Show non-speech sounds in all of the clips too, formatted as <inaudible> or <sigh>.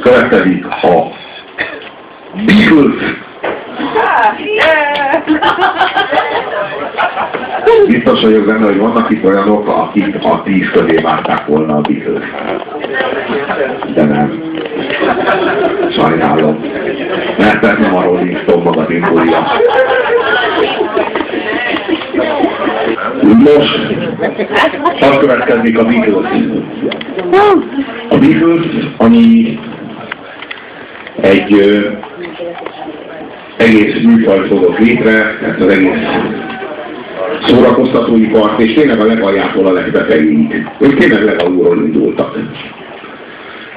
Következik a Beatles. Biztos vagyok benne, hogy vannak itt olyanok, akik a tíz közé várták volna a Beatles. De nem. Sajnálom. Mert ez nem a Rolling Stone magazin bulia. Most az következik a Beatles. A Beatles, ami egy ö, egész műfajt hozott létre, tehát az egész szórakoztatóipart, és tényleg a legaljától a legtetejéig. Ők tényleg legalulról indultak.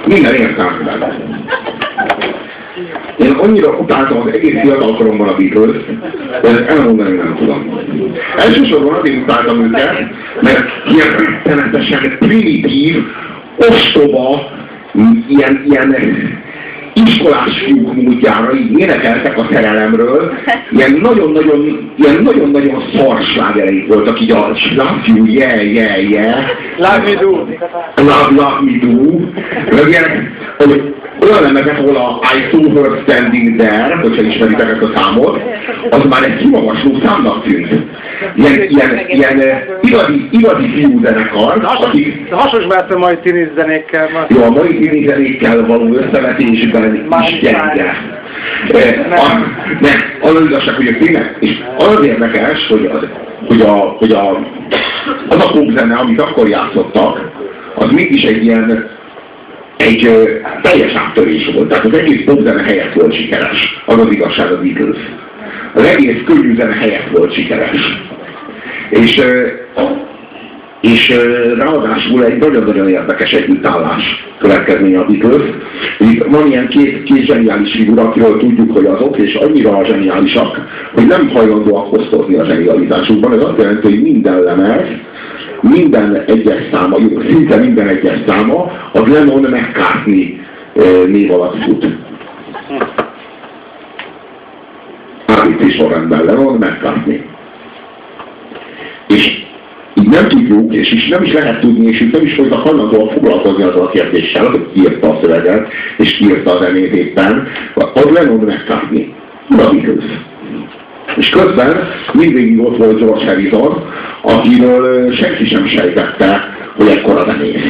Minden értelmében. Én annyira utáltam az egész fiatal koromban a Beatles, hogy ezt elmondani nem tudom. Elsősorban azért utáltam őket, mert ilyen rettenetesen primitív, ostoba, ilyen, ilyen iskolás fiúk módjára így énekeltek a szerelemről, ilyen nagyon-nagyon, ilyen nagyon-nagyon szarslágereik voltak így a Love you, yeah, yeah, yeah. Love me do. Love, love me do. Meg hogy olyan lemezek, ahol a I saw her standing there, hogyha ismeritek ezt a számot, az már egy kimagasló számnak tűnt. Ilyen, ilyen, ilyen eh, igazi, igazi fiú zenekar, akik Hasonlítva majd tini zenékkel. jó, a mai tini zenékkel való összevetésben is gyenge. Eh, a- Ne, az az igazság, hogy ők tényleg, és az érdekes, hogy, az, hogy, a, hogy a, az a popzene, amit akkor játszottak, az mégis egy ilyen egy ö, teljes áttörés volt. Tehát az egész popzene helyett volt sikeres. Az az igazság az Beatles. Az egész könnyű zene helyett volt sikeres. És, ö, és ráadásul egy nagyon-nagyon érdekes együttállás következménye a Beatles. Van ilyen két, két zseniális figura, akiről tudjuk, hogy azok, és annyira zseniálisak, hogy nem hajlandóak osztozni a zsenialitásukban. Ez azt jelenti, hogy minden lemez, minden egyes száma, jó, szinte minden egyes száma, az Lennon McCartney név alatt fut. ABC sorrendben Lennon McCartney. És így nem tudjuk, és is nem is lehet tudni, és így nem is voltak hajlandóak foglalkozni azzal a kérdéssel, hogy írta a szöveget, és írta a zenét éppen, az Lennon McCartney. A Beatles. És közben mindig ott volt George Harrison, akiről senki sem sejtette, hogy ekkora zenész.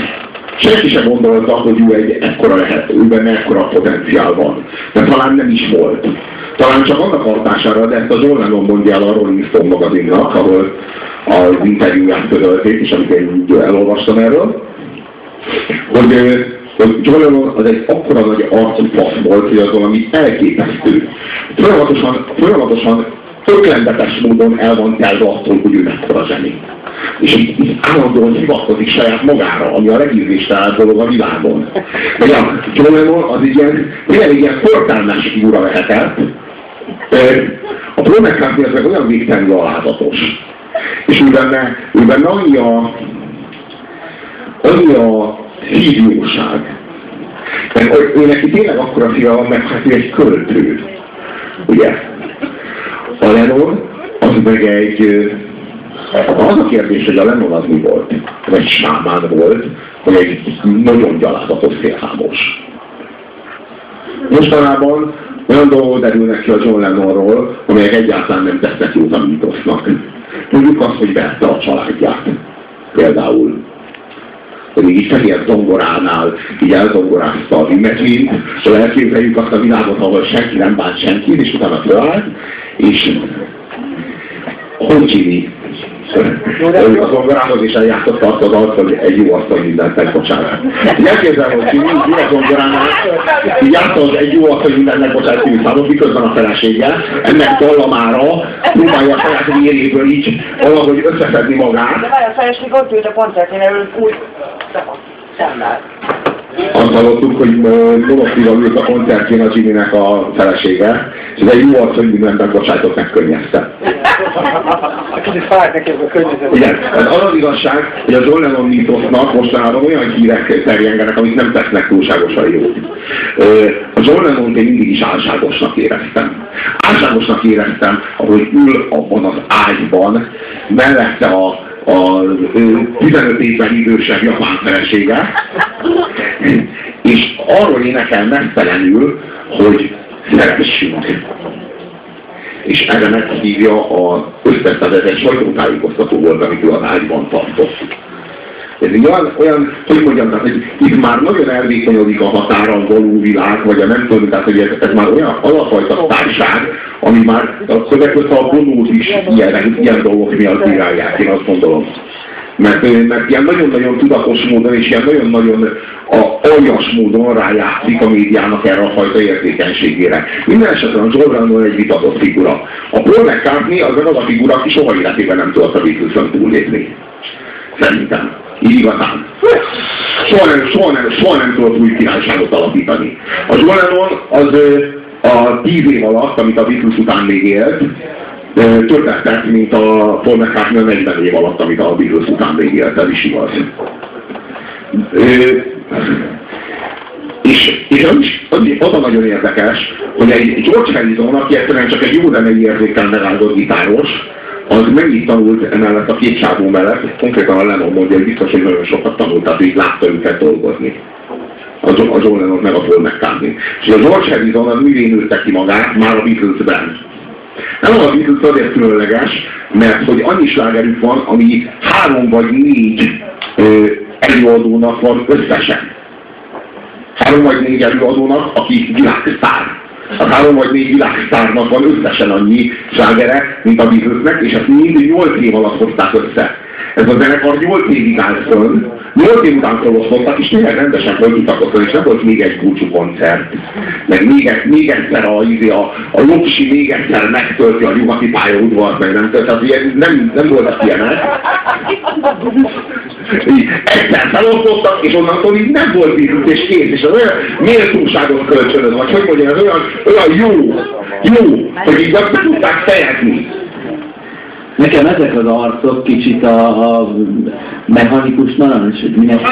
Senki sem gondolta, hogy ő egy ekkora lehet, ő ekkora potenciál van. De talán nem is volt. Talán csak annak hatására, de ezt a John Lennon mondja el a Rolling Stone magazinnak, ahol az interjúját közölték, és amit én így elolvastam erről, hogy, hogy John Lennon az egy akkora nagy arcú fasz volt, hogy az valami elképesztő. Folyamatosan, folyamatosan töklendetes módon el van telve attól, hogy ő mekkora zseni. És így, így állandóan hivatkozik saját magára, ami a legízléstelenebb dolog a világon. A John Lennon az egy ilyen, tényleg ilyen figura lehetett. A McCartney az meg olyan végtelenül alázatos. És ő benne, ő benne annyi a, annyi a hívjóság. Mert ő- neki tényleg akkora fia van, meg hát ő egy költő. Ugye? A Lennon az meg egy... Az a kérdés, hogy a Lennon az mi volt? Egy sámán volt, vagy egy nagyon gyalázatos félhámos. Mostanában olyan dolgok derülnek ki a John Lennonról, amelyek egyáltalán nem tesznek jót a mítosznak. Tudjuk azt, hogy vette a családját. Például. Hogy így fehér zongoránál így elzongorázta az imetvényt, hogy elképzeljük azt a világot, ahol senki nem bánt senkit, és utána fölállt, és Honcsini a zongorához is eljátszotta azt az arc, hogy egy jó asztal mindent megbocsánat. Elképzelem, hogy ki nincs jó a zongoránál, így játszott egy jó asztal mindent megbocsánat című számot, miközben a felesége ennek dallamára próbálja a saját véréből így valahogy összeszedni De magát. várj, a feleség ott ült a koncertjén, úgy szemmel. Azt hallottuk, hogy monoklival ült a koncertjén a Jimmy-nek a felesége, és ez egy jó arc, hogy mindent megbocsájtott, megkönnyezte. Kicsit fájt neki ez a környezet. Igen, az az az igazság, hogy a John Lennon mítosznak mostanában olyan hírek terjengenek, amik nem tesznek túlságosan jót. A John lennon én mindig is álságosnak éreztem. Álságosnak éreztem, ahogy ül abban az ágyban, mellette a a ö, 15 évvel idősebb japán felesége, és arról énekel mesztelenül, hogy szeressünk. És erre meghívja a összeszedett sajtótájékoztató volt, amit ő az ágyban tartott. Ez egy olyan, olyan, hogy mondjam, tehát, hogy itt már nagyon elvékonyodik a határon való világ, vagy a nem tudom, tehát hogy ez, ez már olyan alapfajta társág, ami már a között a vonót is ilyen, ilyen dolgok miatt bírálják, én azt gondolom. Mert, mert ilyen nagyon-nagyon tudatos módon és ilyen nagyon-nagyon aljas módon rájátszik a médiának erre a fajta érzékenységére. Minden esetben a Jordan egy vitatott figura. A Paul McCartney az az a figura, aki soha életében nem tudott a Beatles-on túllépni. Szerintem. Igazán. Soha nem, soha nem, soha nem tudott új királyságot alapítani. A John Lennon az a tíz év alatt, amit a Beatles után még élt, többet tett, mint a Paul McCartney 40 év alatt, amit a Beatles után még élt, ez is igaz. És, és az, is, az, az a nagyon érdekes, hogy egy George Harrison, aki egyszerűen csak egy jó zenei érzékkel megáldott gitáros, az mennyit tanult emellett a két sávó mellett, konkrétan a Lennon mondja, hogy biztos, hogy nagyon sokat tanult, tehát így látta őket dolgozni. A, a John Lennon meg a Paul McCartney. És a George Harrison az művén nőtte ki magát, már a Beatles-ben. Nem a Beatles azért különleges, mert hogy annyi slágerük van, ami három vagy négy ö, előadónak van összesen. Három vagy négy előadónak, aki világsztár a három vagy négy világsztárnak van összesen annyi slágere, mint a Beatlesnek, és ezt mind 8 év alatt hozták össze. Ez a zenekar 8 évig állt fönn, 8 év után szóloztottak, és tényleg rendesen föltudtak ott, és nem volt még egy búcsú koncert. Meg még, egy, még egyszer a, izé, a, a Lopsi még egyszer megtölti a nyugati pályaudvart, meg nem tehát ilyen, nem, nem voltak ilyenek. Egyszer felosztottak, és onnantól így nem volt bízunk, és kész, és az olyan méltóságot kölcsönöd, vagy hogy mondjam, az olyan, olyan jó, jó, hogy így be tudták fejezni. Nekem ezek az arcok kicsit a, a mechanikus narancs, hogy hívják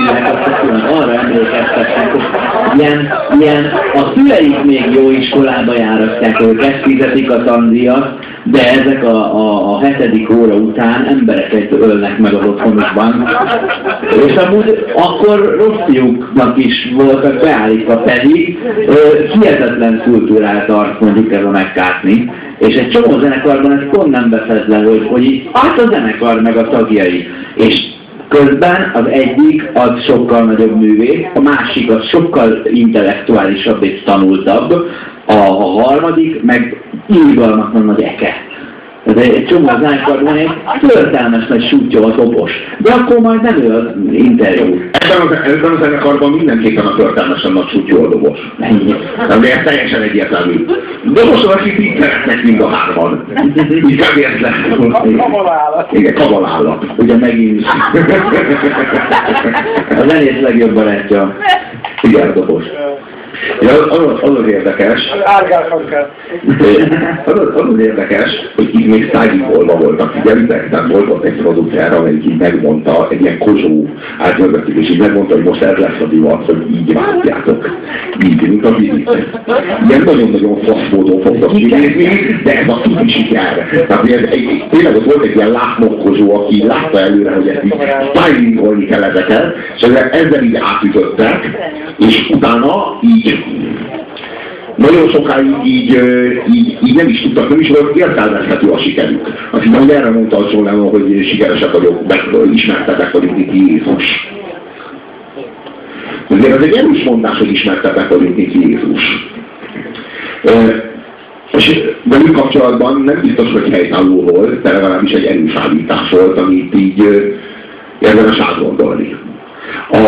arra emlékeztetnek, hogy ilyen, ilyen, a szüleik még jó iskolába járatják őket, fizetik a tandíjat, de ezek a, a, a hetedik óra után embereket ölnek meg az otthonukban. És amúgy akkor rossz fiúknak is voltak beállítva, pedig ö, hihetetlen kultúrát tart mondjuk ez a megkátni. És egy csomó zenekarban ez pont nem veszed le, hogy, hogy így, hát a zenekar meg a tagjai. És közben az egyik az sokkal nagyobb művész, a másik az sokkal intellektuálisabb és tanultabb, a, a harmadik meg irgalmatlan nagy eke. Ez egy csomó zenekarban egy történelmes nagy sútja a topos. De akkor majd nem ő az interjú. Ebben a, ebben a zenekarban mindenképpen a történelmesen nagy sútyó a dobos. Nem, de ez teljesen egyértelmű. Doboson, akik így szeretnek mind a hárman. Így lesz. Kabalállat. Igen, kabalállat. Ugye megint a zenész legjobb barátja. Igen, dobos. Ja, az, az, az érdekes, az, az, az az érdekes, hogy itt még szájgyikolva voltak, figyelitek, tehát volt ott egy producer, amelyik így megmondta, egy ilyen kozsó mögöttük, és így megmondta, hogy most ez lesz a divat, hogy így vágjátok. Így, mint a bizit. Ilyen nagyon-nagyon fasz módon fognak kinézni, de ez a tuti siker. Tehát ez, egy, tényleg ott volt egy ilyen látmokkozó, aki látta előre, hogy ezt így stylingolni kell ezeket, és ezzel, ezzel így átütöttek, és utána így nagyon sokáig így, így, így nem is tudtak, nem is volt értelmezhető a sikerük. Azt hiszem, hogy erre mondta a John Lennon, hogy sikeresek vagyok, meg ismertetek vagyok, mint Jézus. Azért ez egy erős mondás, hogy ismertetek vagyok, mint Jézus. És velük kapcsolatban nem biztos, hogy helytálló volt, de legalábbis egy erős állítás volt, amit így érdemes átgondolni. A,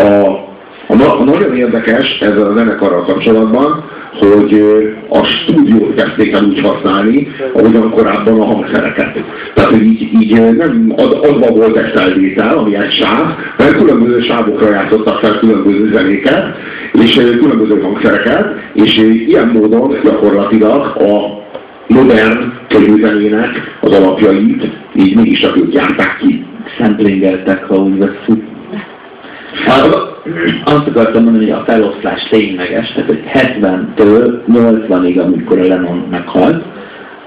a a, na, a nagyon érdekes ezzel a zenekarral kapcsolatban, hogy a stúdiót kezdték el úgy használni, ahogyan korábban a hangszereket. Tehát, hogy így, így nem ad, adva volt egy felvétel, ami egy sáv, hanem különböző sávokra játszottak fel különböző zenéket, és különböző hangszereket, és ilyen módon gyakorlatilag a modern könyvzenének az alapjait így mégis ők járták ki. Szemplingeltek, ha úgy veszük. Az, azt akartam mondani, hogy a feloszlás tényleges, tehát hogy 70-től 80-ig, amikor a Lennon meghalt,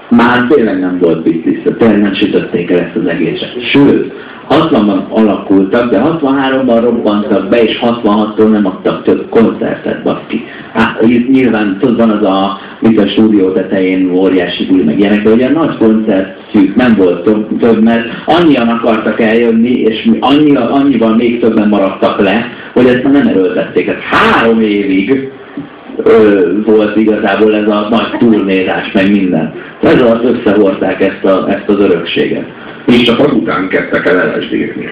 már tényleg nem volt biztiszta, tényleg nem sütötték el ezt az egészet. Sőt, 60-ban alakultak, de 63-ban robbantak be, és 66-tól nem adtak több koncertet, baszki. Hát nyilván tudod, van az a, mint a stúdió tetején óriási buli, meg ilyenek, de ugye nagy koncertjük nem volt több, mert annyian akartak eljönni, és annyi, annyival még többen maradtak le, hogy ezt nem erőltették. Hát három évig ö, volt igazából ez a nagy turnézás, meg minden. Ez alatt összehordták ezt, a, ezt az örökséget. És csak azután kezdtek el LSD-zni.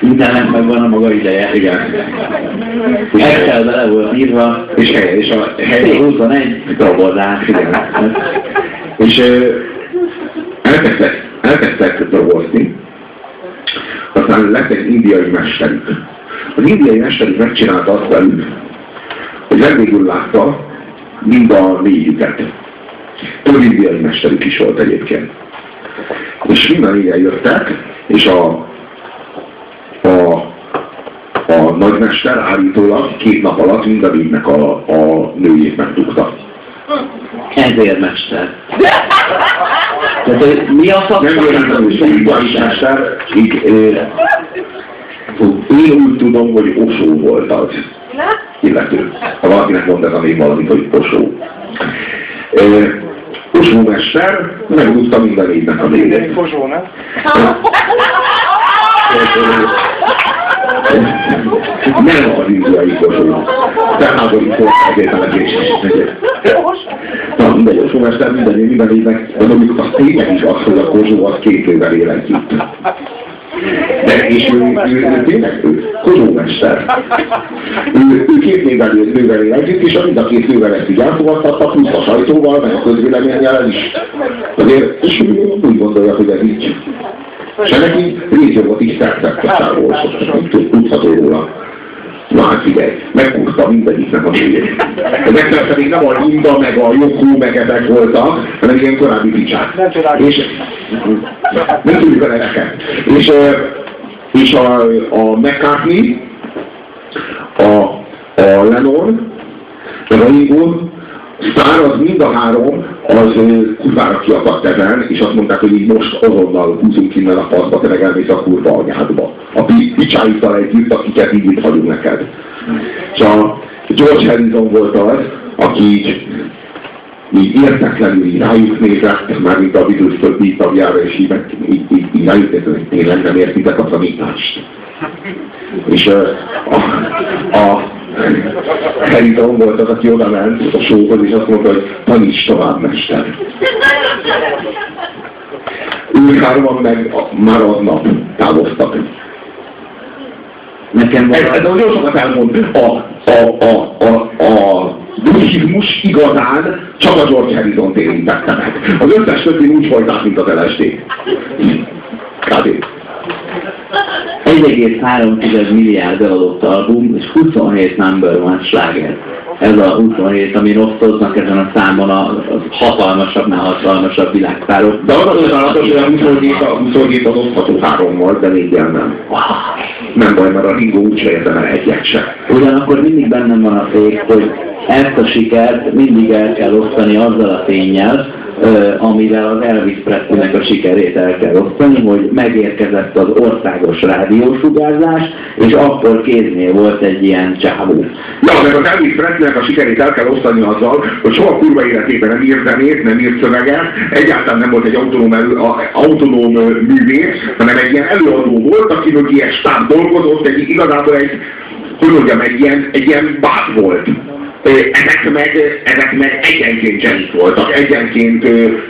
Mindennek megvan a maga ideje. Igen. Excel bele volt írva, És hely, és a hely, C21 drogozás, igen. és ö, elkezdtek, elkezdtek dolgozni, aztán lett egy indiai mesterük. Az indiai mesterük megcsinálta azt velük, hogy legvégül látta mind a négyüket. Indiai mesterük is volt egyébként. És mind a négyen jöttek, és a, a, a nagymester állítólag két nap alatt mind a négynek a, a nőjét megdugta. Ezért mester. Tehát, hogy mi a Nem véletlenül is indiai mester, így, én úgy tudom, hogy Osó volt az illető. Ha valakinek mond ez a név valamit, hogy Osó. Ö, Osó mester megdugta mind a négynek a nőjét. fosó, nem? Nem az indiai kosó. Felháborító ezért a legését. Na, mindegy, Osó mester minden, minden évnek, de mondjuk az tényleg is az, hogy a kozsó az két lővel él együtt. De és ő, ő, tényleg ő, kozsómester. Ő, ő két névvel él, nővel együtt, és mind a két nővel ezt így elfogadtatta, plusz a sajtóval, meg a közvéleménnyel is. Azért, és ő úgy gondolja, hogy ez így. És neki részjogot is szerzett a tudható róla. Na hát figyelj, megkúrta mindegyiknek a nőjét. Ezek persze még nem a Linda, meg a Jokó, meg ezek voltak, hanem ilyen korábbi picsák. Nem. És nem tudjuk a neveket. És, és a, a McCartney, a, a Lennon, meg a Ringo, sztár az mind a három, az kurvára kiakadt ezen, és azt mondták, hogy így most azonnal húzunk innen a faszba, te meg elmész a kurva anyádba. A pi- picsáikkal együtt, akiket így itt hagyunk neked. És a George Harrison volt az, aki így így értetlenül így rájuk nézett, már mint a Beatles többi tagjára, és így, így, így, így rájuk nézett, hogy tényleg nem értitek a tanítást. És a, a Harrison volt az, aki oda ment a showhoz, és azt mondta, hogy taníts tovább, mester. Ők hárman meg a, már aznap távoztak. Nekem Ez, ez van, nagyon sokat elmond. A, a, a, a, a buddhizmus igazán csak a George Harrison érintette meg. Az összes többi úgy folytat, mint az LSD. Kb. 1,3 milliárd eladott album, és 27 number one sláger. Ez a 27, amin osztoznak ezen a számon a, hatalmasabbnál hatalmasabb világpárok. De az csodálatos, hogy a 27, a 27 az osztható hárommal, de négyen nem. Nem baj, mert a Ringo úgyse érdemel egyet se. Ugyanakkor mindig bennem van a fék, hogy ezt a sikert mindig el kell osztani azzal a tényel, amivel az Elvis Presleynek a sikerét el kell osztani, hogy megérkezett az országos rádiósugárzás, és akkor kéznél volt egy ilyen csávó. Ja, meg az Elvis Presleynek a sikerét el kell osztani azzal, hogy soha kurva életében nem írt zenét, nem írt szöveget, egyáltalán nem volt egy autonóm, elő, autonóm művész, hanem egy ilyen előadó volt, aki mögé ilyen stáb dolgozott, egy igazából egy, hogy mondjam, egy ilyen, egy ilyen bát volt. Ezek meg, ezek meg egyenként zsenik voltak, egyenként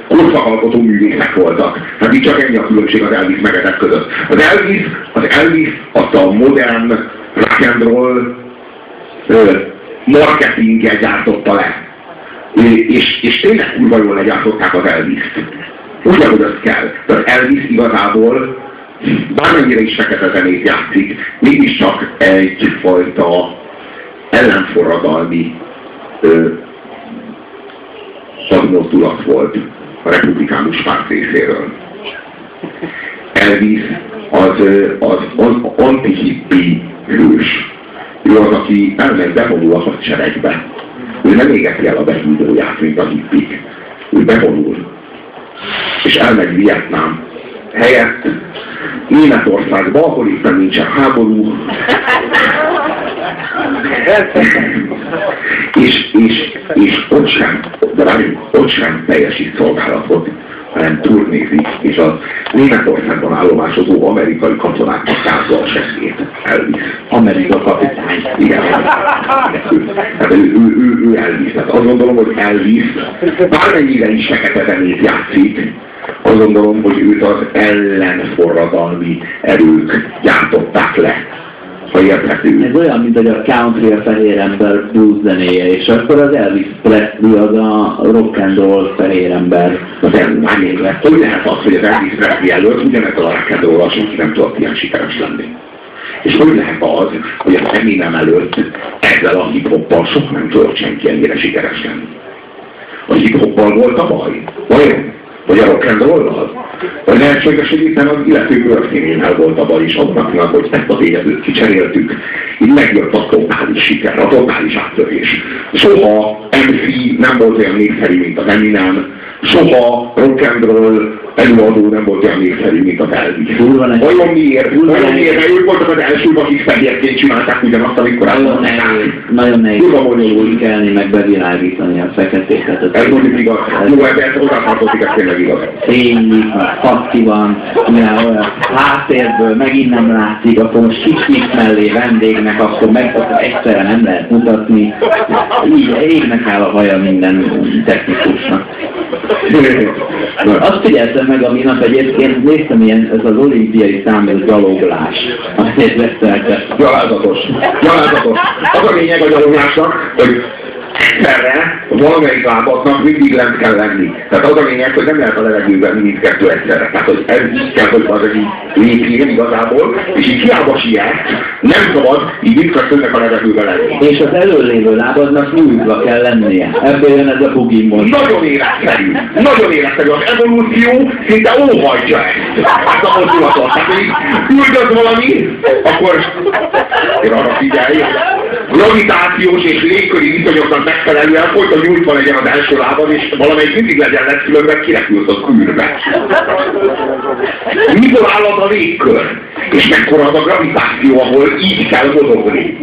korszakalkotó művészek voltak. Hát így csak ennyi a különbség az Elvis meg ezek között. Az Elvis, az Elvis azt a modern rock and roll marketinggel gyártotta le. És, és tényleg kurva jól legyártották az Elvis-t. Úgy, ahogy az kell. De az Elvis igazából bármennyire is fekete zenét játszik, mégiscsak egyfajta ellenforradalmi ö, hadmozdulat volt a republikánus párt részéről. Elvis az, ö, az, az antihippi hős. Ő az, aki elmegy bevonul a hadseregbe. Ő nem égeti el a behűdőját, mint a hippik. ő bevonul, és elmegy Vietnám helyett Németországba, ahol itt nincsen háború, és, és, és ott sem, de várjunk, ott sem teljesít szolgálatot, hanem turnézik, és az Németországban állomásozó amerikai katonáknak kázza a segét, elvisz. Amerika kapitány. Igen. Hát ő, ő, ő, ő elvisz. Hát azt gondolom, hogy elvisz, bármennyire is fekete zenét játszik, azt gondolom, hogy őt az ellenforradalmi erők gyártották le ha érthető. Ez olyan, mint hogy a country a fehér ember blues zenéje, és akkor az Elvis Presley az a rock and roll fehér ember. De már hogy lehet az, hogy az Elvis Presley előtt ugyanez a rock and roll senki nem tudott ilyen sikeres lenni? És hogy lehet az, hogy az Eminem előtt ezzel a hip-hoppal sok nem tudott senki ennyire sikeres lenni? A hip-hoppal volt a baj? Vajon? Vagy a rock'n'roll-al? Vagy lehetséges, hogy itt az illető bőrszínénnel volt a baj is azoknak, hogy ezt az életőt kicseréltük. Így megjött a totális siker, a totális áttörés. Soha MC nem volt olyan népszerű, mint az Eminem, soha rock'n'roll előadó nem volt olyan népszerű, mint a Elvis. Vajon miért? Vajon miért? Mert ők voltak az elsők, akik fehérként csinálták ugyanazt, amikor Nagyon nehéz, nagyon nehéz sikerni, meg bevilágítani a feketéket. Ez mondjuk igaz. Jó, ez oda tartozik, ez tényleg igaz. Fénylik, fakti van, olyan háttérből megint nem látszik, akkor most kicsit mellé vendégnek, akkor meg akkor egyszerre nem lehet mutatni. Így égnek áll a haja minden technikusnak. <laughs> Azt figyeltem meg a minap egyébként, néztem ilyen, ez az olimpiai számú gyaloglás, amit veszeltek. Gyalázatos. Gyalázatos. Az a lényeg a gyaloglásnak, hogy egyszerre valamelyik lábatnak mindig lent kell lenni. Tehát az a lényeg, hogy nem lehet a levegőben mindkettő egyszerre. Tehát, hogy ez így kell, hogy az egy lépjén igazából, és így hiába siet, nem szabad így mindkettőnek a levegőben lenni. És az előlévő lábadnak nyújtva kell lennie. Ebből jön ez a bugimon. Nagyon életszerű. Nagyon életszerű. Az evolúció szinte óhajtja ezt. Ezt a mozdulatot. Tehát, hogy küldöd valami, akkor én arra figyelj, gravitációs és légköri viszonyoknak megfelelően folyton nyújtva legyen az első lábad, és valamelyik mindig legyen lesz, különben kirepülsz a kűrbe. Mikor áll az a légkör? És mekkora az a gravitáció, ahol így kell mozogni?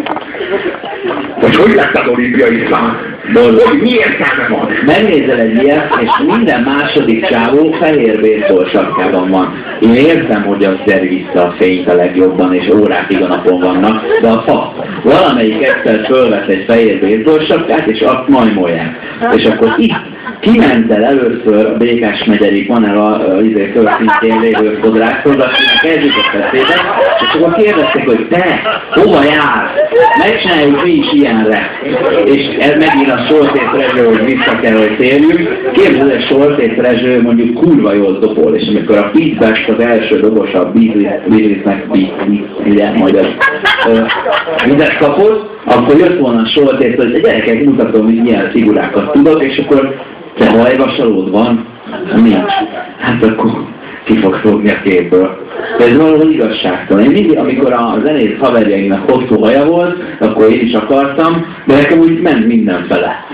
Hogy hogy lett az olimpiai szám? Hogy mi értelme van? Megnézel egy ilyet, és minden második csávó fehér baseball van. Én értem, hogy az der vissza a fényt a legjobban, és órákig a napon vannak, de a fa. Valamelyik egyszer fölvesz egy fehér baseball sapkát, és azt majmolják. És akkor itt kiment el először a Békás megyerik, van el a, a izé földszintjén lévő fodrászhoz, akinek ez jutott eszébe, és akkor kérdezték, hogy te, hova jár? Megcsináljuk mi is ilyenre. És ez megint a Soltét Rezső, hogy vissza kell, hogy térjünk. Képzeld, hogy Soltét Rezső mondjuk kurva jól dobol, és amikor a Pete Best az első dobos a Beatles-nek ugye, majd az mindent kapott, akkor jött volna a Soltét, hogy gyerekek, mutatom, hogy milyen figurákat tudok, és akkor te hajvasalód van? Nincs. Hát akkor ki fog fogni a képből. De ez valahol igazságtalan. Én mindig, amikor a zenész haverjaimnak hosszú haja volt, akkor én is akartam, de nekem úgy ment mindenfele.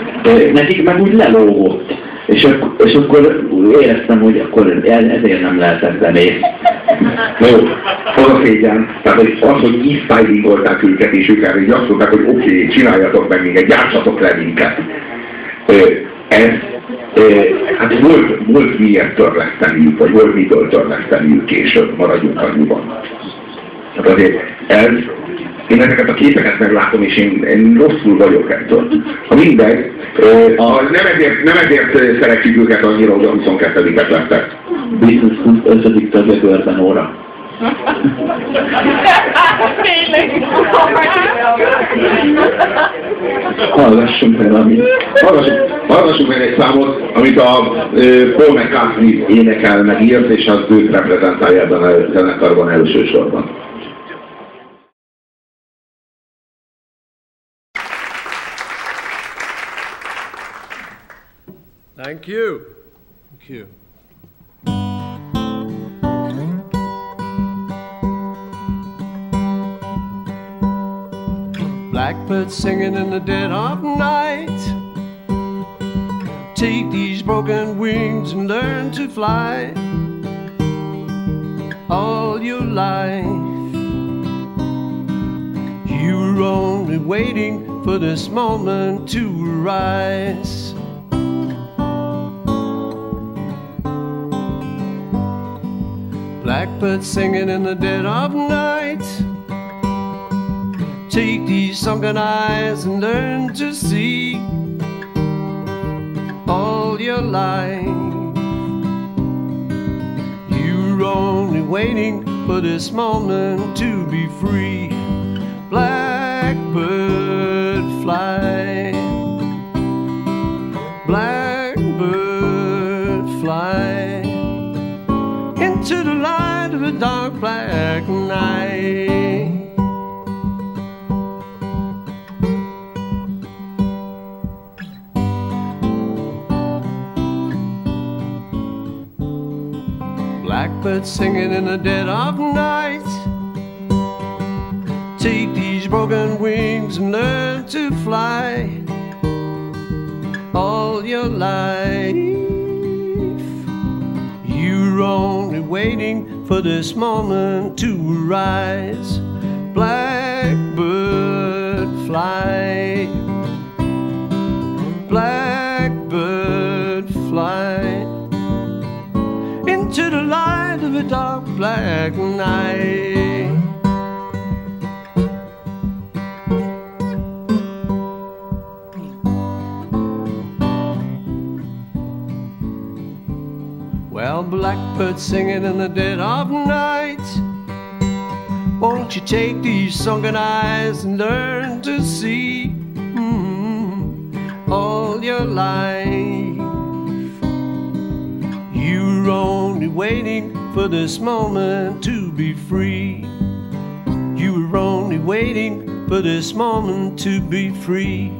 Nekik meg úgy lelógott. És, ak- és akkor éreztem, hogy akkor ezért nem lehetett zenész. Jó, az a szégyen. Tehát hogy az, hogy styling őket, és ők erre azt mondták, hogy oké, okay, csináljatok meg minket, gyártsatok le minket. Ez hát volt, volt miért törleszteniük, vagy volt mitől törleszteniük később, maradjunk annyiban. Hát azért ez, én ezeket a képeket meglátom, és én, én rosszul vagyok ettől. Ha mindegy, a, nem, ezért, nem ezért szeretjük őket annyira, hogy a 22-et lettek. Biztos 25. tagja körben óra. Hallgassunk el, amit... Hallgassunk, hallgassunk meg egy számot, amit a uh, Paul McCartney énekel, meg írt, és az őt reprezentálja ebben a zenekarban elsősorban. Thank you. Thank you. blackbird singing in the dead of night. Take these broken wings and learn to fly all your life. You were only waiting for this moment to rise. Blackbird singing in the dead of night. Take these sunken eyes and learn to see all your life. You're only waiting for this moment to be free. Black night. Blackbird singing in the dead of night. Take these broken wings and learn to fly all your life. You're only waiting for this moment to rise. Blackbird fly. Blackbird fly into the light of a dark black night. Well, blackbird singing in the dead of night. Won't you take these sunken eyes and learn to see mm, all your life? You're only waiting for this moment to be free. You were only waiting for this moment to be free.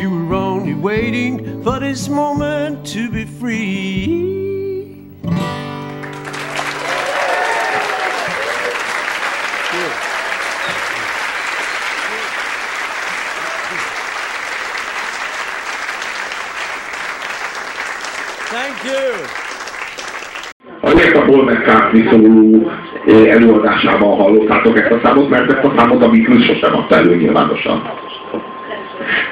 You were only waiting for this moment to be free. Szóló eh, előadásában hallottátok ezt a számot, mert ezt a számot a Beatles sosem adta elő nyilvánosan.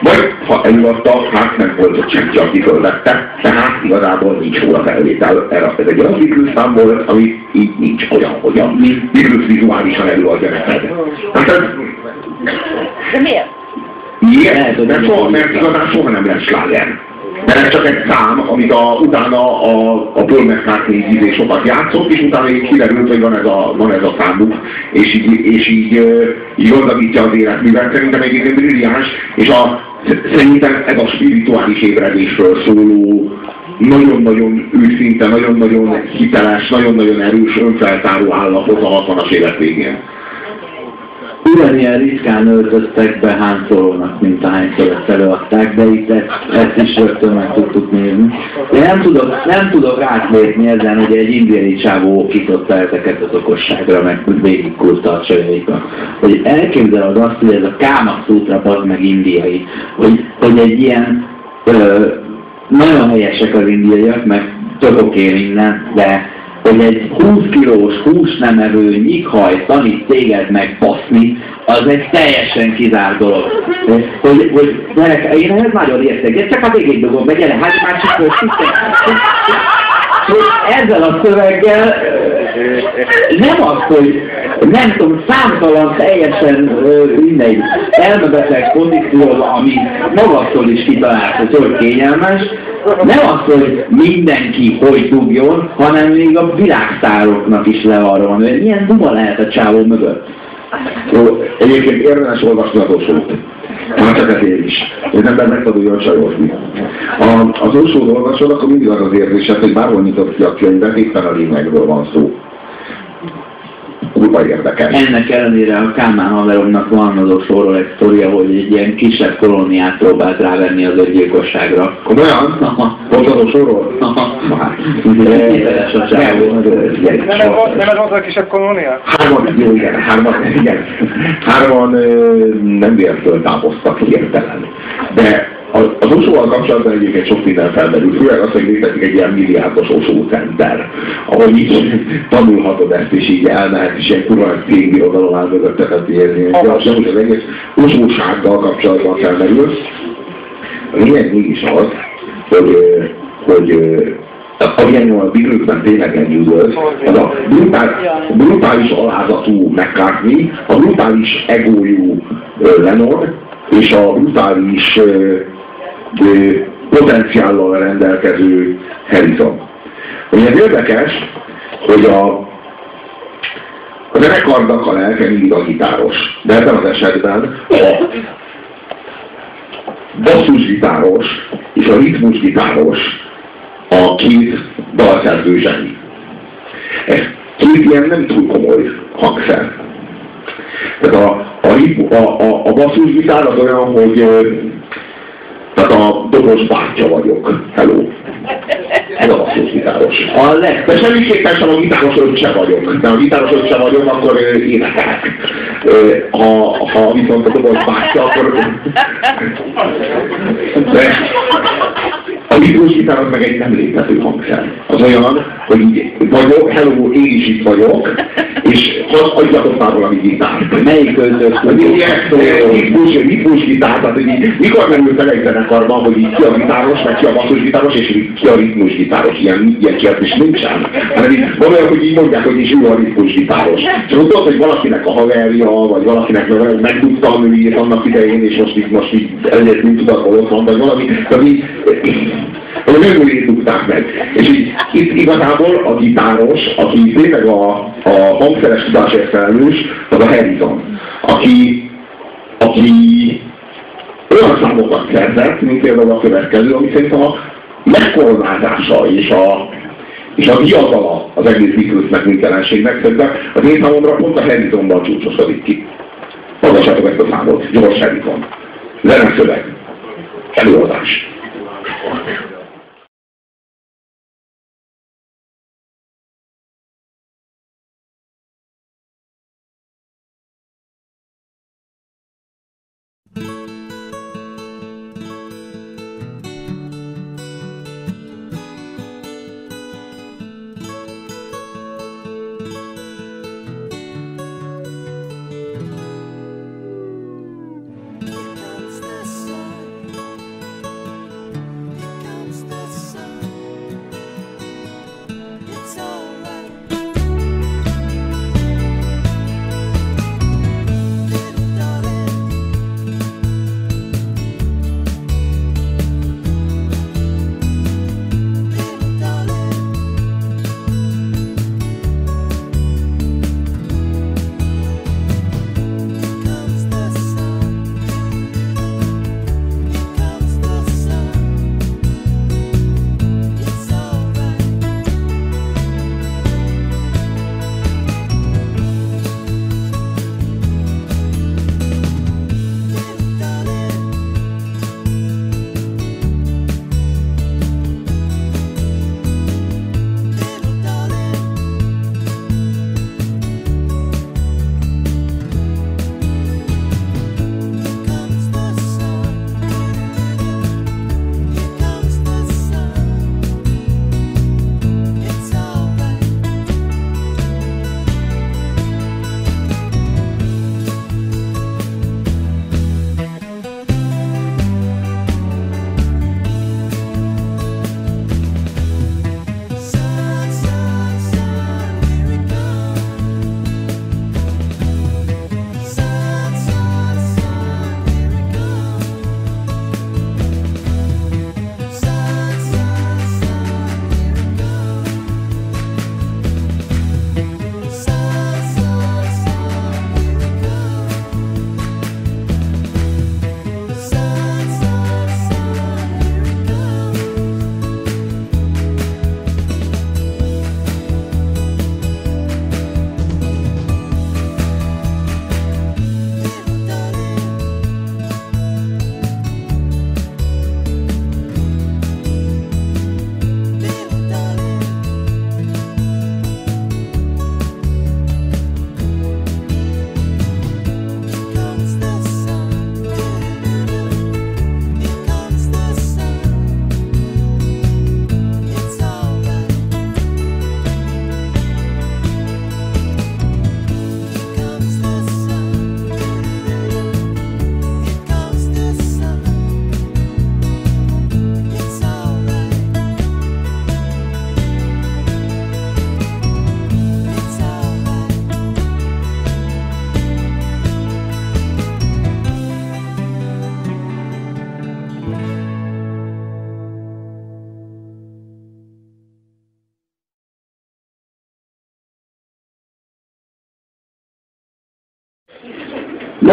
Vagy ha előadta, hát nem volt ott senki, aki fölvette, tehát igazából nincs róla felvétel. Erre ez egy olyan Beatles szám volt, ami így nincs olyan, hogy a Beatles vizuálisan előadja neked. Hát ez De miért? miért? Mert soha, mert igazán soha nem lesz sláger. Mert ez csak egy szám, amit a, utána a, a Paul McCartney izé sokat játszott, és utána így kiderült, hogy van ez a, van ez a számuk, és így, és így, így gazdagítja az életművet. Szerintem egyébként brilliáns, és a, szerintem ez a spirituális ébredésről szóló nagyon-nagyon őszinte, nagyon-nagyon hiteles, nagyon-nagyon erős, önfeltáró állapot a 60-as évek végén. Ugyanilyen ritkán öltöztek be Han Solo-nak, mint ahányszor ezt előadták, de itt ezt, ezt is rögtön meg tudtuk nézni. Én nem tudok, nem tudok átlépni ezen, hogy egy indiai csávó okította ezeket az okosságra, meg végigkulta a csajaikat. Hogy elképzeled azt, hogy ez a Káma Sutra az meg indiai, hogy, hogy egy ilyen ö, nagyon helyesek az indiaiak, meg tök oké minden, de hogy egy 20 kilós húsnemelő nyikhaj tanít téged megbaszni, az egy teljesen kizárt dolog. Hogy, hogy gyerek, én ehhez nagyon értek, csak a végig dugom, be, gyere, hát már csak hogy ezzel a szöveggel nem az, hogy nem tudom, számtalan teljesen mindegy elmebeteg pozícióban, ami magattól is kitalált, hogy hogy kényelmes, nem az, hogy mindenki hogy dugjon, hanem még a világszároknak is le arra van, hogy milyen duma lehet a csávó mögött. Jó, egyébként érdemes olvasni az osót. Hát csak ezért is. Hogy ember megtanuljon csajozni. A, az osót olvasod, akkor mindig az az érzésed, hogy bárhol nyitott ki a könyvet, éppen a lényegről van szó. Kurva érdekes. Ennek ellenére a Kálmán haveromnak van az osóról egy sztoria, hogy egy ilyen kisebb kolóniát próbált rávenni az öngyilkosságra. Komolyan? Pont az csávó. Nem ez volt, volt a kisebb kolónia? Hárman, jó, igen, hárman, igen. Hárman nem véletlenül távoztak hirtelen. De az Osóval kapcsolatban egyébként sok minden felmerül, főleg az, hogy létezik egy ilyen milliárdos Osó center, ahol így <laughs> tanulhatod ezt, és így elmehet, és ilyen kurva cégbirodalom áll mögöttet érni. De az az egész Osósággal kapcsolatban felmerül. A lényeg mégis az, hogy, hogy amilyen a Beatlesben tényleg enyhülött, az a brutál, brutális alázatú McCartney, a brutális egójú Lennon, és a brutális potenciállal rendelkező Harrison. Ugye érdekes, hogy a, a zenekarnak a lelke mindig a gitáros. De ebben az esetben a basszusgitáros és a ritmusgitáros a két dalszerző zseni. Ez két ilyen nem túl komoly hangszer. Tehát a, a, a, a basszusgitár az olyan, hogy tehát a dobos bátyja vagyok. Hello. Ez a basszusgitáros. A leg, de semmiképpen sem a gitáros öccse vagyok. De a gitáros öccse vagyok, akkor énekelek. Ha, ha viszont a dobos bátyja, akkor... <laughs> De a mikrosgitár az meg egy nem létező hangszer. Az olyan, hogy így vagyok, hello, én is itt vagyok, és adjatok már valami gitárt. Melyik között? Az ilyen ritmus, gitár, tehát hogy így, mikor merül fel egy zenekarban, hogy így ki a gitáros, meg ki a basszusgitáros, és ki a ritmus gitáros. Ilyen, ilyen kérdés nincsen. Hanem így olyan, hogy így mondják, hogy is ő a ritmus gitáros. És ott hogy valakinek a haverja, vagy valakinek megtudta a nőjét annak idején, és most így, most így ezért nem tudat, hol ott van, vagy valami, így, hogy a nővérét dugták meg. És így, itt igazából a gitáros, aki tényleg a, a hangszeres tudásért felelős, az a Harrison, aki, aki olyan számokat szerzett, mint például a következő, ami szerintem a megkoronázása és a, és a diadala az egész Beatlesnek mindenségnek, szerintem az én számomra pont a Harrisonban csúcsosodik ki. Hallgassátok ezt a számot, George Harrison. Zeneszöveg. Előadás. for <laughs> me.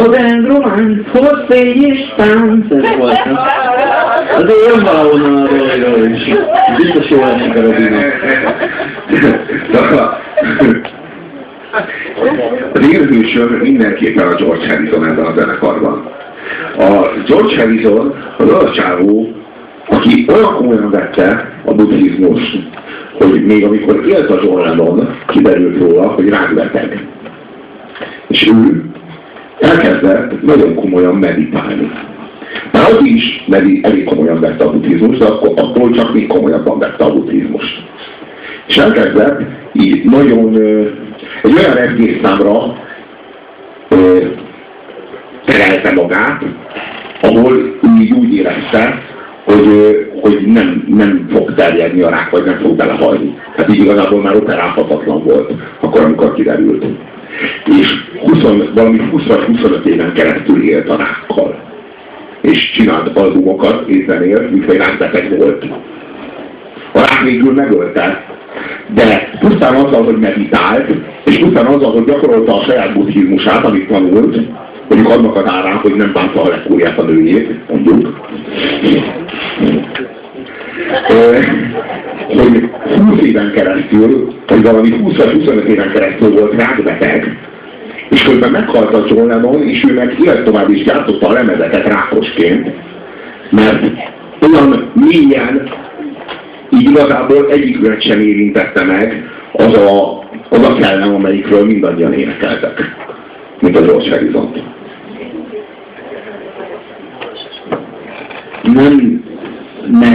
Modern románc, hosszégy és tánc, voltam. Azért jön valahonnan a Royról is. Biztos jól esik a Robinak. Az élősöm mindenképpen a George Harrison ebben a zenekarban. A George Harrison az a csávó, aki olyan komolyan vette a buddhizmus, hogy még amikor élt a John Lennon, kiderült róla, hogy rákbeteg. És ő elkezdett nagyon komolyan meditálni. Már az is elég komolyan vette a buddhizmust, de akkor, akkor csak még komolyabban vette a buddhizmust. És elkezdett így nagyon egy olyan egészszámra terelte magát, ahol így úgy érezte, hogy, hogy nem, nem fog terjedni a rák, vagy nem fog belehalni. Hát így igazából már operálhatatlan volt, akkor, amikor kiderült. És 20, valami 20 vagy 25 éven keresztül élt a rákkal. És csinált albumokat, éppen élt, mint hogy rákbeteg volt. A rák végül megölte, de pusztán azzal, hogy meditált, és pusztán azzal, hogy gyakorolta a saját buddhizmusát, amit tanult, mondjuk annak az árán, hogy nem bánta a legkúrját a nőjét, mondjuk, hogy 20 éven keresztül, vagy valami 20 vagy 25 éven keresztül volt rákbeteg, és közben meghalt a John Lennon, és ő meg élt tovább is gyártotta a lemezeket rákosként, mert olyan mélyen így igazából egyiküket sem érintette meg az a, az a kellem, amelyikről mindannyian énekeltek, mint a George Harrison. Nem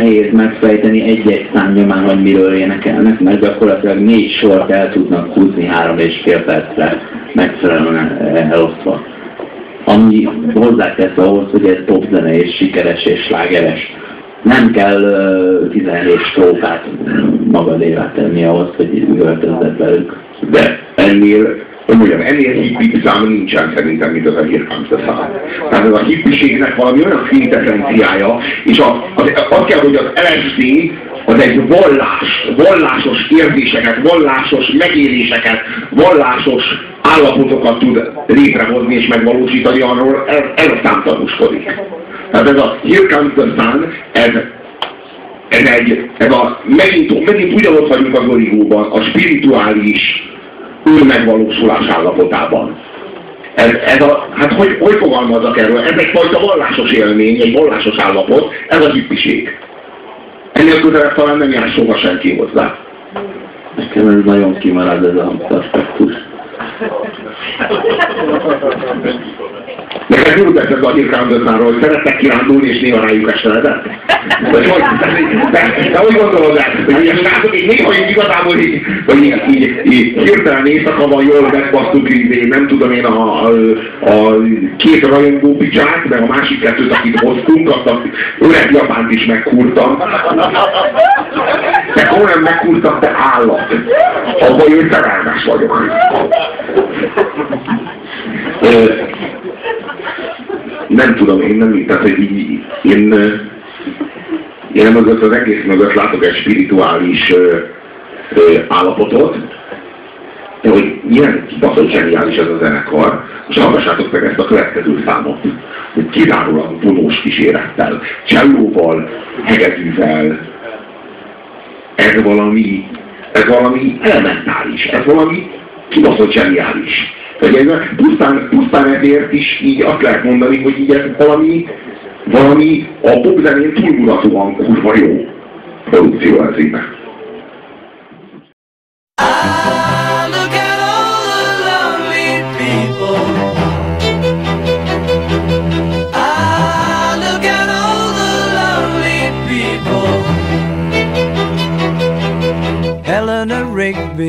nehéz megfejteni egy-egy számnyomán, hogy miről énekelnek, mert gyakorlatilag négy sort el tudnak húzni három és fél percre megfelelően elosztva. Ami hozzátesz ahhoz, hogy ez popzene és sikeres és slágeres nem kell uh, 17 strófát magadévá tenni ahhoz, hogy üvöltözzed velük. De ennél, hogy mondjam, ennél hippi szám nincsen szerintem, mint az a the Sun. Tehát ez a hippiségnek valami olyan fintesenciája, és a, az, az kell, hogy az LSD az egy vallás, vallásos érzéseket, vallásos megéléseket, vallásos állapotokat tud létrehozni és megvalósítani, arról ez, ez szám tanúskodik. Tehát ez a Here Comes the Sun, ez, ez egy, ez a, megint, megint ugyanott vagyunk az origóban, a spirituális önmegvalósulás állapotában. Ez, ez a, hát hogy, hogy fogalmazzak erről? Ez egyfajta vallásos élmény, egy vallásos állapot, ez a hippiség. Ennél közelebb talán nem jár soha senki hozzá. Nekem ez nagyon kimarad ez a aspektus. <laughs> Neked jól tetszett a hírkándoznáról, hogy szerettek kirándulni és néha rájuk esteledett? Vagy hogy? De, de úgy gondolod el, hogy ilyen srácok így néha így igazából így, vagy így, így, így hirtelen éjszaka van jól megbasztuk, így nem tudom én a, a, a két rajongó picsát, meg a másik kettőt, akit hoztunk, azt a öreg japánt is megkurtam. De komolyan megkurtam, te állat. Abban én szerelmes vagyok. nem tudom, én nem, tehát hogy így, én, én mögött az egész mögött látok egy spirituális ö, ö, állapotot, de hogy milyen kibaszott zseniális ez a zenekar, és hallgassátok meg ezt a következő számot, kizárólag vonós kísérettel, csellóval, hegedűvel, ez valami, ez valami elementális, ez valami kibaszott zseniális. Hogy pusztán, pusztán ezért is így azt lehet mondani, hogy így ez valami, valami a popzenén túlmutatóan kurva jó produkció ez így.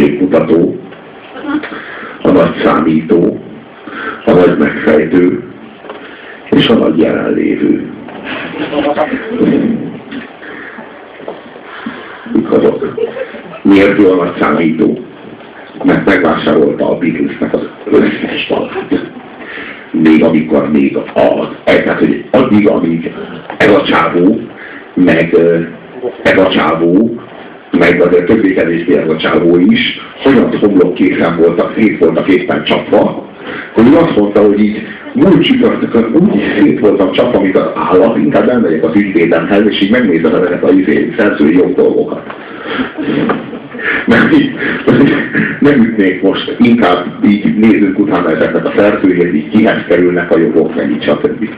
nagy képmutató, a nagy számító, a nagy megfejtő és a nagy jelenlévő. Ők azok. Miért ő a nagy számító? Mert megvásárolta a Beatlesnek az összes dalát. Még amikor még az, tehát hogy addig, amíg ez a csávó, meg ö, ez a csávó, meg azért a csávó is, olyan homlok készen voltak, szét voltak éppen csapva, hogy ő azt mondta, hogy így múlt csütörtökön úgy szét voltam csapva, mint az állat, inkább elmegyek az ügyvédemhez, és így megnézem ezeket a izé, szerzői jobb dolgokat. Mert így, nem ütnék most, inkább így nézzünk utána ezeknek a szerzőjét, így kihez kerülnek a jogok, meg így stb.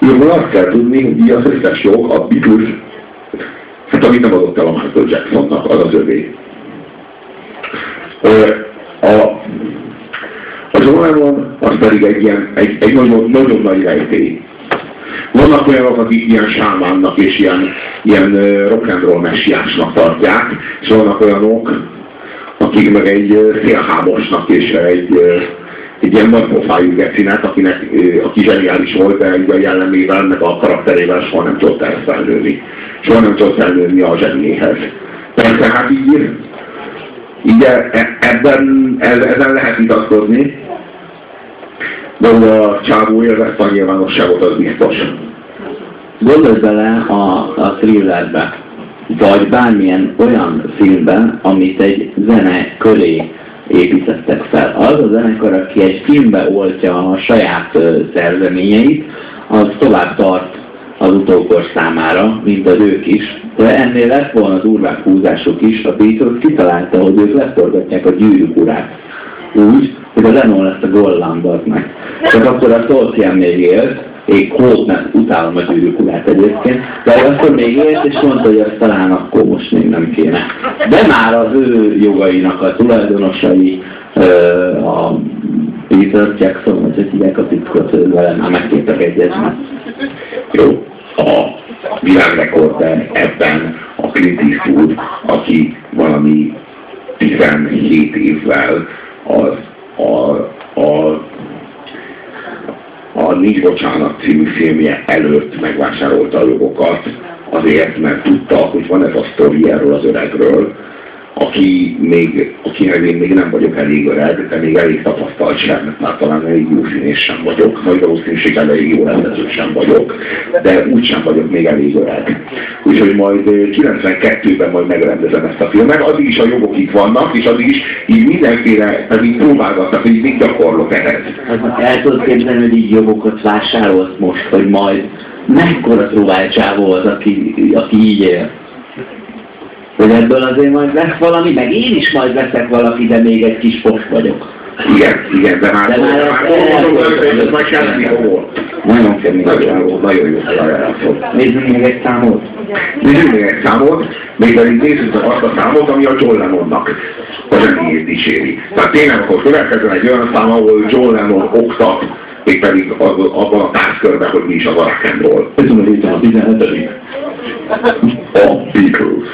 Jobban azt kell tudni, hogy az összes jog, a Beatles, hát amit nem adott el a Michael Jacksonnak, az az övé. A, a John Lennon az pedig egy, ilyen, egy, egy nagyon, nagyon nagy rejtély. Vannak olyanok, akik ilyen sámánnak és ilyen, ilyen ö, rock and roll messiásnak tartják, és vannak olyanok, akik meg egy szélhámosnak és egy, egy ilyen nagy pofájú gecinek, akinek, aki zseniális volt, de a jellemével, meg a karakterével soha nem tudott felnőni. Soha nem tudott felnőni a zseniéhez. Persze, hát így, így e- e- ebben, e- ezen lehet vitatkozni, de a csávó élvezte a nyilvánosságot, az biztos. Gondolj bele a, a thrillerbe, vagy bármilyen olyan filmben, amit egy zene köré építettek fel. Az a zenekar, aki egy filmbe oltja a saját szerzeményeit, az tovább tart az utókor számára, mint az ők is. De ennél lett volna az urvák húzások is, a Beatles kitalálta, hogy ők leforgatják a gyűrűk urát. Úgy, hogy a Lennon lesz a Golland meg. Csak akkor a Tolkien még élt, én Kótnak utálom a gyűrűk urát egyébként, de akkor még élt, és mondta, hogy azt talán akkor most még nem kéne. De már az ő jogainak a tulajdonosai, a Peter Jackson, vagy hogy hívják a titkot, vele már meg tudtak egyezni. Jó, a világrekorder ebben a Clint Eastwood, aki valami 17 évvel az a, a, a Nincs Bocsánat című filmje előtt megvásárolta a jogokat, azért, mert tudta, hogy van ez a sztori erről az öregről, aki még, akinek én még nem vagyok elég öreg, de még elég tapasztalt sem, mert már talán elég jó színész sem vagyok, nagy valószínűség elég jó rendező sem vagyok, de úgy sem vagyok még elég öreg. Úgyhogy majd eh, 92-ben majd megrendezem ezt a filmet, addig is a jogok itt vannak, és addig is így mindenféle, tehát így próbálgatnak, hogy mit gyakorlok ehhez. Hát el tudod képzelni, hogy így jogokat vásárolsz most, hogy majd mekkora próbálcsávó az, aki, aki így él. Hogy ebből azért majd lesz valami, meg én is majd veszek valaki, de még egy kis pos vagyok. Igen, igen, de már, De már már ez- majd kezdni fogol. Nagyon kemény. Nagyon jó, nagyon jó felajánlatot. Nézzünk még egy számot. Nézzük még egy számot, még pedig nézzük meg azt a számot, ami a John Lennonnak a zenéjét dicséri. Tehát tényleg akkor következzen egy olyan szám, ahol John Lennon oktat, mégpedig abban a társkörben, hogy mi is az a rock and roll. Ez a 17 A Beatles.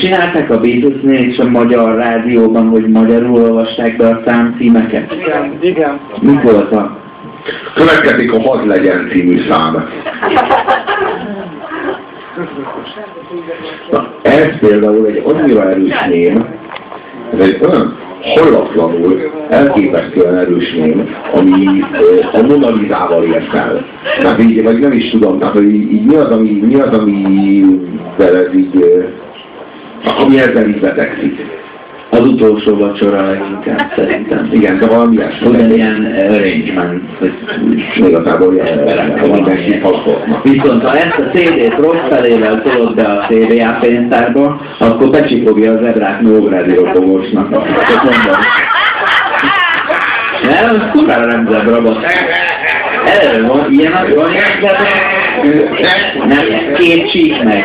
Megcsinálták a Beatlesnél és a magyar rádióban, hogy magyarul olvasták be a számcímeket? Igen, igen. Mik voltak? Következik a Hadd legyen című szám. Na, ez például egy annyira erős ném, ez egy olyan hallatlanul, elképesztően erős ném, ami a Mona Lisa-val ért el. Tehát így, vagy nem is tudom, tehát hogy így, így mi az, ami, mi az, ami veled így, ami ezzel így betegszik. Az utolsó vacsora leginkább szerintem. Igen, de valami ilyesmi. Ugyanilyen arrangement, hogy Igazából ilyen emberek mindenki haladhatnak. Viszont ha ezt a CD-t rossz felével tolod be a CBA pénztárba, akkor becsipogja az ebrák Nógrádi ropogósnak. Csak mondom. Nem, ez kurvára nem zebra, basz. Eleve van, ilyen az van, ilyen zebra. Nem, két csík meg.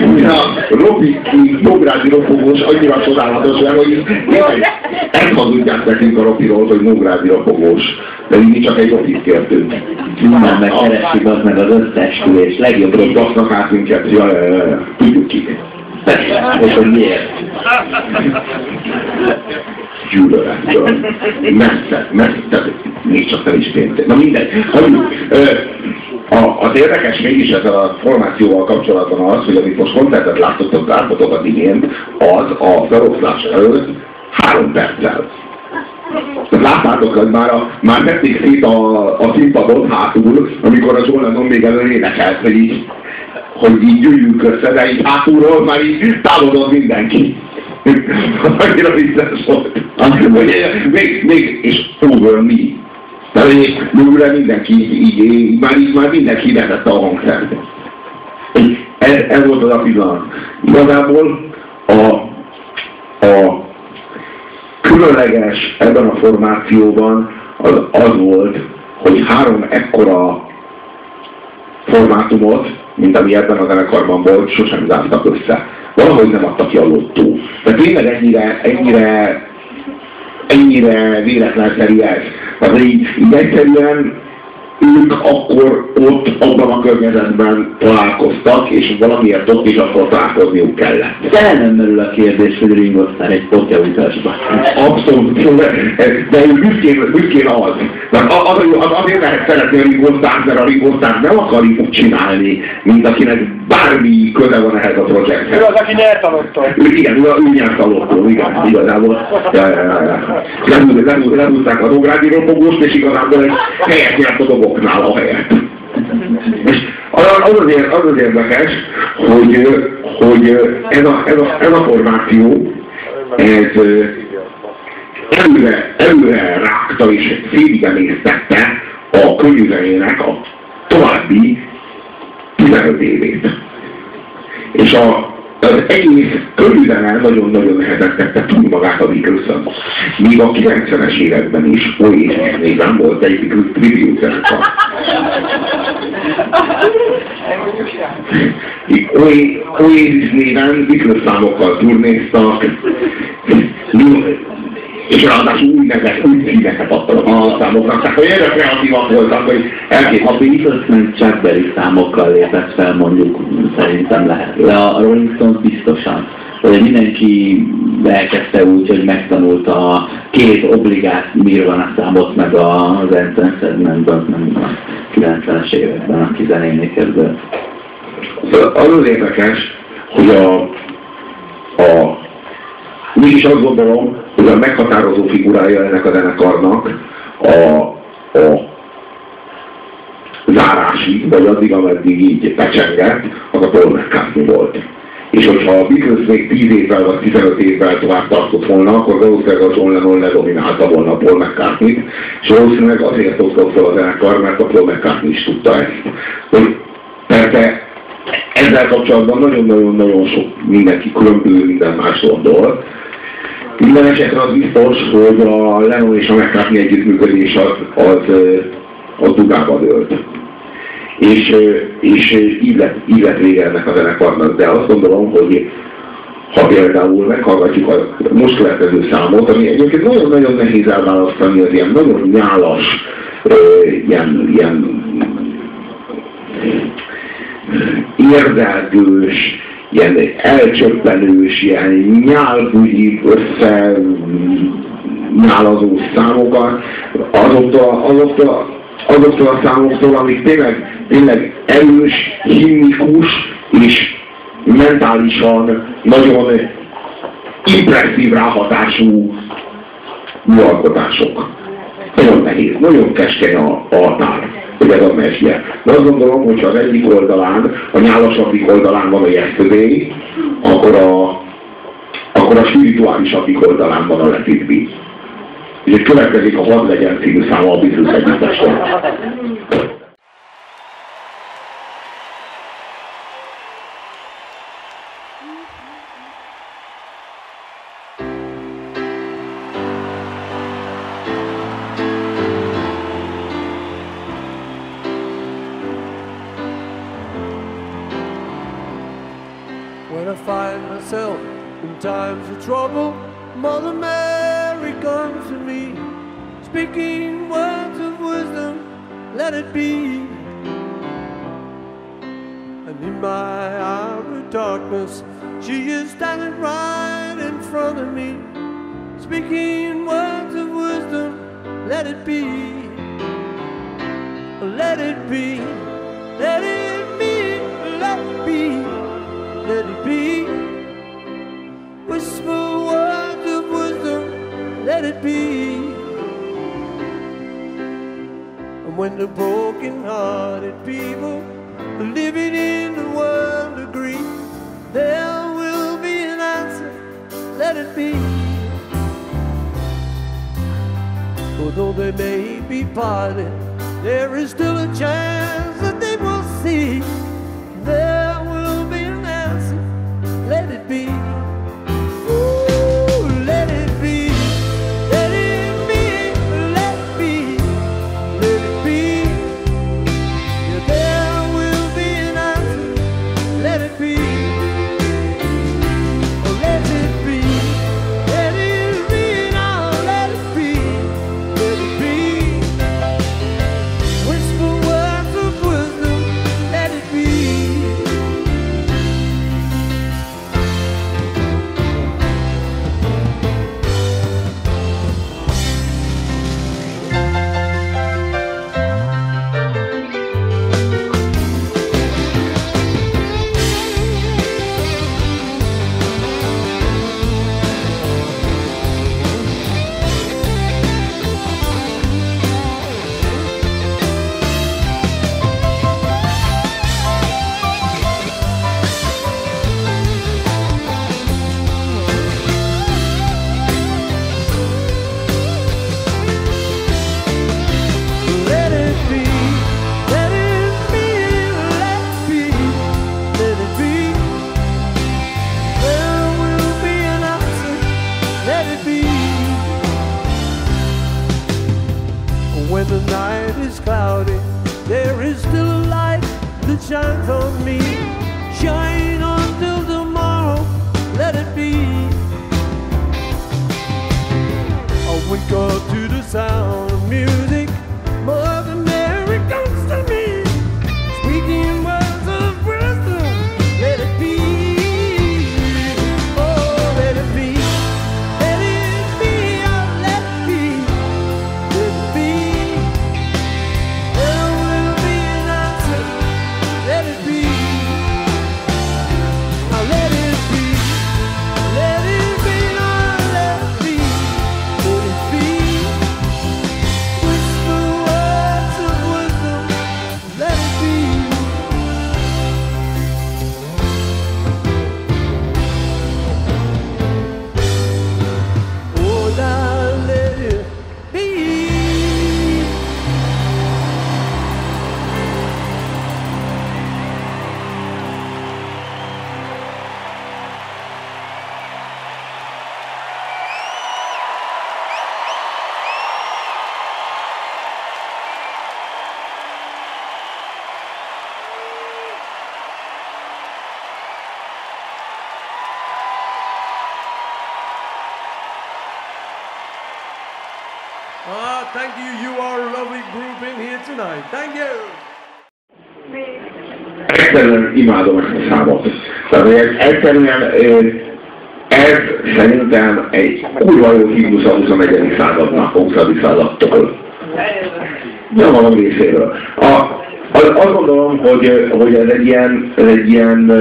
Ja, Robi, Nógrádi ropogós annyira csodálatos, mert hogy tényleg ezt hazudják nekünk a Robiról, hogy Nógrádi ropogós. De mi csak egy Robit kértünk. Minden megkeressük az meg az összeesküvés legjobb robi. basznak át minket, ja, tudjuk ki. És hogy miért? Gyűlölettől. Messze, messze, még csak nem is péntek. Na mindegy. A, az érdekes mégis ezzel a formációval kapcsolatban az, hogy amit most koncertet láttatok, láttatok az imént, az a feloszlás előtt három perccel. Láttátok, hogy már, a, már tették szét a, a színpadot hátul, amikor a John Lennon még elő énekelt, hogy így, hogy így gyűjjünk össze, de így hátulról már így távolod mindenki. Annyira vicces volt. Még, még, és over me. Tehát mögüle mindenki így, így, már, így, már mindenki vetette a hangszert. Ez, ez volt az a pillanat. Igazából a, a különleges ebben a formációban az, az volt, hogy három ekkora formátumot, mint ami ebben a zenekarban volt, sosem zártak össze. Valahogy nem adta ki a lottó. Tehát tényleg ennyire, ennyire, ennyire véletlenszerű ez. Tehát így, így egyszerűen ők akkor ott, abban a környezetben találkoztak, és valamiért ott is akkor találkozniuk kellett. De nem merül a kérdés, hogy Ringo Starr egy potyautasba. Abszolút, de ő büszkén, büszkén az. Mert az, az, az azért lehet szeretni a Ringo Starr, mert a Ringo Starr nem akar úgy csinálni, mint akinek bármi köze van ehhez a Ő projekthez. az, aki nyert a lottól. Ő, igen, ő, ő nyert a lottó, igen, igazából. Ja, ja, ja, ja. Lerúz- lerúz- Lerúzták a Dográdi ropogóst, és igazából egy helyet nyert a doboknál a helyet. És az az azért, az az érdekes, hogy, hogy ez, a, ez, a, ez a formáció, ez előre, előre rágta és szédigemésztette a könyvzenének a további 15 évét. És a, az egész körülzene nagyon-nagyon nehezen tette túl magát a Beatles-en. Míg a 90-es években is Oasis néven volt egy Beatles tribute Oasis néven Beatles számokkal turnéztak, és ráadásul új nevet, új színeket adtak a számoknak, tehát hogy erre kreatívak voltak, hogy elkép A Beatles Chuck Berry számokkal lépett fel, mondjuk szerintem lehet. De a Rolling Stones biztosan. Hogy mindenki elkezdte úgy, hogy megtanulta a két obligát Nirvana számot, meg az Enter Segmentben, nem a 90-es években, aki zenénék kezdett. Az az érdekes, hogy a, a mégis azt gondolom, a meghatározó figurája ennek a zenekarnak a, a zárásig, vagy addig, ameddig így becsengett, az a Paul McCartney volt. És hogyha a Beatles még 10 évvel vagy 15 évvel tovább tartott volna, akkor valószínűleg a John Lennon ledominálta volna a Paul McCartney-t, és valószínűleg azért osztott fel a zenekar, mert a Paul McCartney is tudta ezt. Hogy persze ezzel kapcsolatban nagyon-nagyon-nagyon sok mindenki különböző minden más gondol. Minden esetre az biztos, hogy a Lennon és a McCartney együttműködés az, az, az dugába dőlt. És, és így, lett, így lett vége ennek a zenekarnak, de azt gondolom, hogy ha például meghallgatjuk a most következő számot, ami egyébként nagyon-nagyon nehéz elválasztani, az ilyen nagyon nyálas, ilyen, ilyen érdelgős, ilyen elcsöppenős, ilyen nyálbugyi össze nyálazó számokat, azoktól, azoktól, azoktól a számoktól, amik tényleg, tényleg erős, himnikus és mentálisan nagyon impresszív ráhatású műalkotások. Nagyon nehéz, nagyon keskeny a, a tár, hogy ez a mesje. De azt gondolom, hogy ha az egyik oldalán, a nyálasabbik oldalán van a yesterday, akkor a, akkor a spirituálisabbik oldalán van a Let It Be. És következik a Hadd legyen című száma a Beatles együttestől. Trouble, Mother Mary comes to me, speaking words of wisdom, let it be. And in my hour of darkness, she is standing right in front of me, speaking words of wisdom, let it be. Let it be, let it be, let it be let it be. Let it be. And when the broken-hearted people living in the world agree, there will be an answer, let it be. Although they may be parted, there is still a chance that they will see. Imádom ezt a számot. Tehát, hogy ez egyszerűen ez szerintem egy kurva jó himnusz a 21. századnak, a 20. századtól. Nem valami részéről. A, az, azt gondolom, hogy, hogy ez egy ilyen, egy ilyen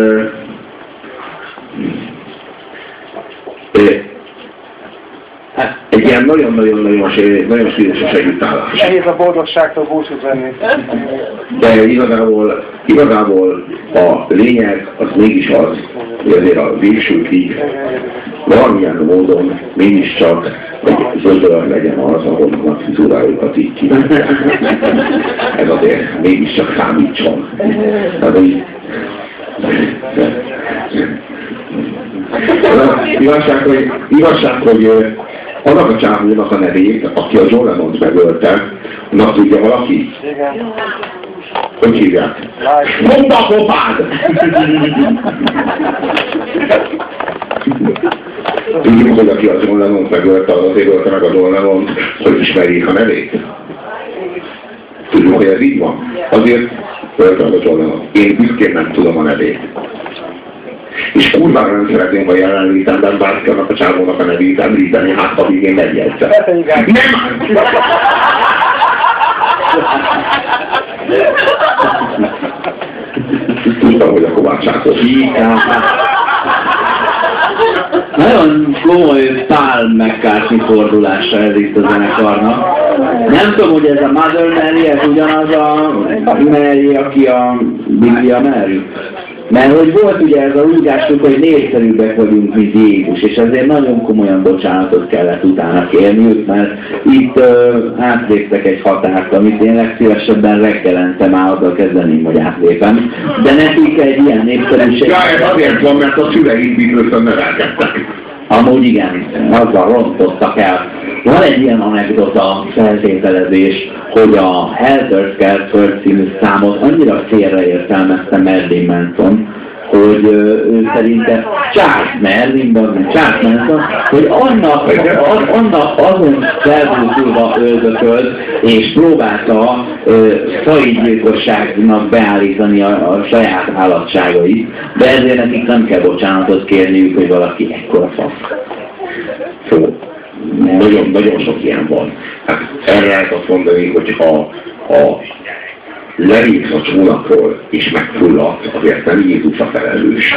ö, Egy ilyen nagyon-nagyon-nagyon nagyon stílusos együttállás. Nehéz a boldogságtól búcsút venni. De igazából, igazából a lényeg az mégis az, hogy azért a végsőkig valamilyen módon mégiscsak egy zöldör legyen az, ahol a frizúrájukat így kivágják. Ez azért mégiscsak számítson. Tehát, hogy igazság, hogy, igazság, hogy annak a csávónak a nevét, aki a John Lennont megölte, annak tudja valaki? Igen. Hogy hívják? Mondd a kopád! Tudjuk, hogy aki a John Lennont megölte, az azért ölte meg a John Lennont, hogy ismerjék a nevét. Tudjuk, hogy ez így van. Azért ölte meg a John Lennont. Én büszkén nem tudom a nevét. És kurvára nem szeretném a jelenlétemben bárki annak a csávónak a nevét említeni, hát ha én megjegyzem. Nem! Tudtam, hogy a Kovács Sándor. Nagyon komoly Paul McCartney fordulása ez itt a zenekarnak. Nem tudom, hogy ez a Mother Mary, ez ugyanaz a Mary, aki a Biblia Mary. Mert hogy volt ugye ez a rúgásuk, hogy népszerűbbek vagyunk, mint Jézus, és ezért nagyon komolyan bocsánatot kellett utána kérniük, mert itt ö, átléptek egy határt, amit én legszívesebben reggelente már azzal kezdeném, hogy átlépem. De nekik egy ilyen népszerűség... Ja, ez azért van, mert a szüleik Beatlesön nevelkedtek. Amúgy igen, azzal rontottak el. Van egy ilyen anekdota feltételezés, hogy a Helter Skelter című számot annyira félreértelmezte Marilyn Manson, hogy ő szerinte Charles Merlin, vagy Charles Manson, hogy annak, annak azon felbúsulva öldökölt, és próbálta ö, fajgyilkosságnak beállítani a, a saját állatságait, de ezért nekik nem kell bocsánatot kérniük, hogy valaki ekkora fasz. Szó. Nagyon, nagyon sok ilyen van. Hát erre lehet azt mondani, hogy ha a lelépsz a csónakról és megfulladsz, azért nem Jézus a felelős.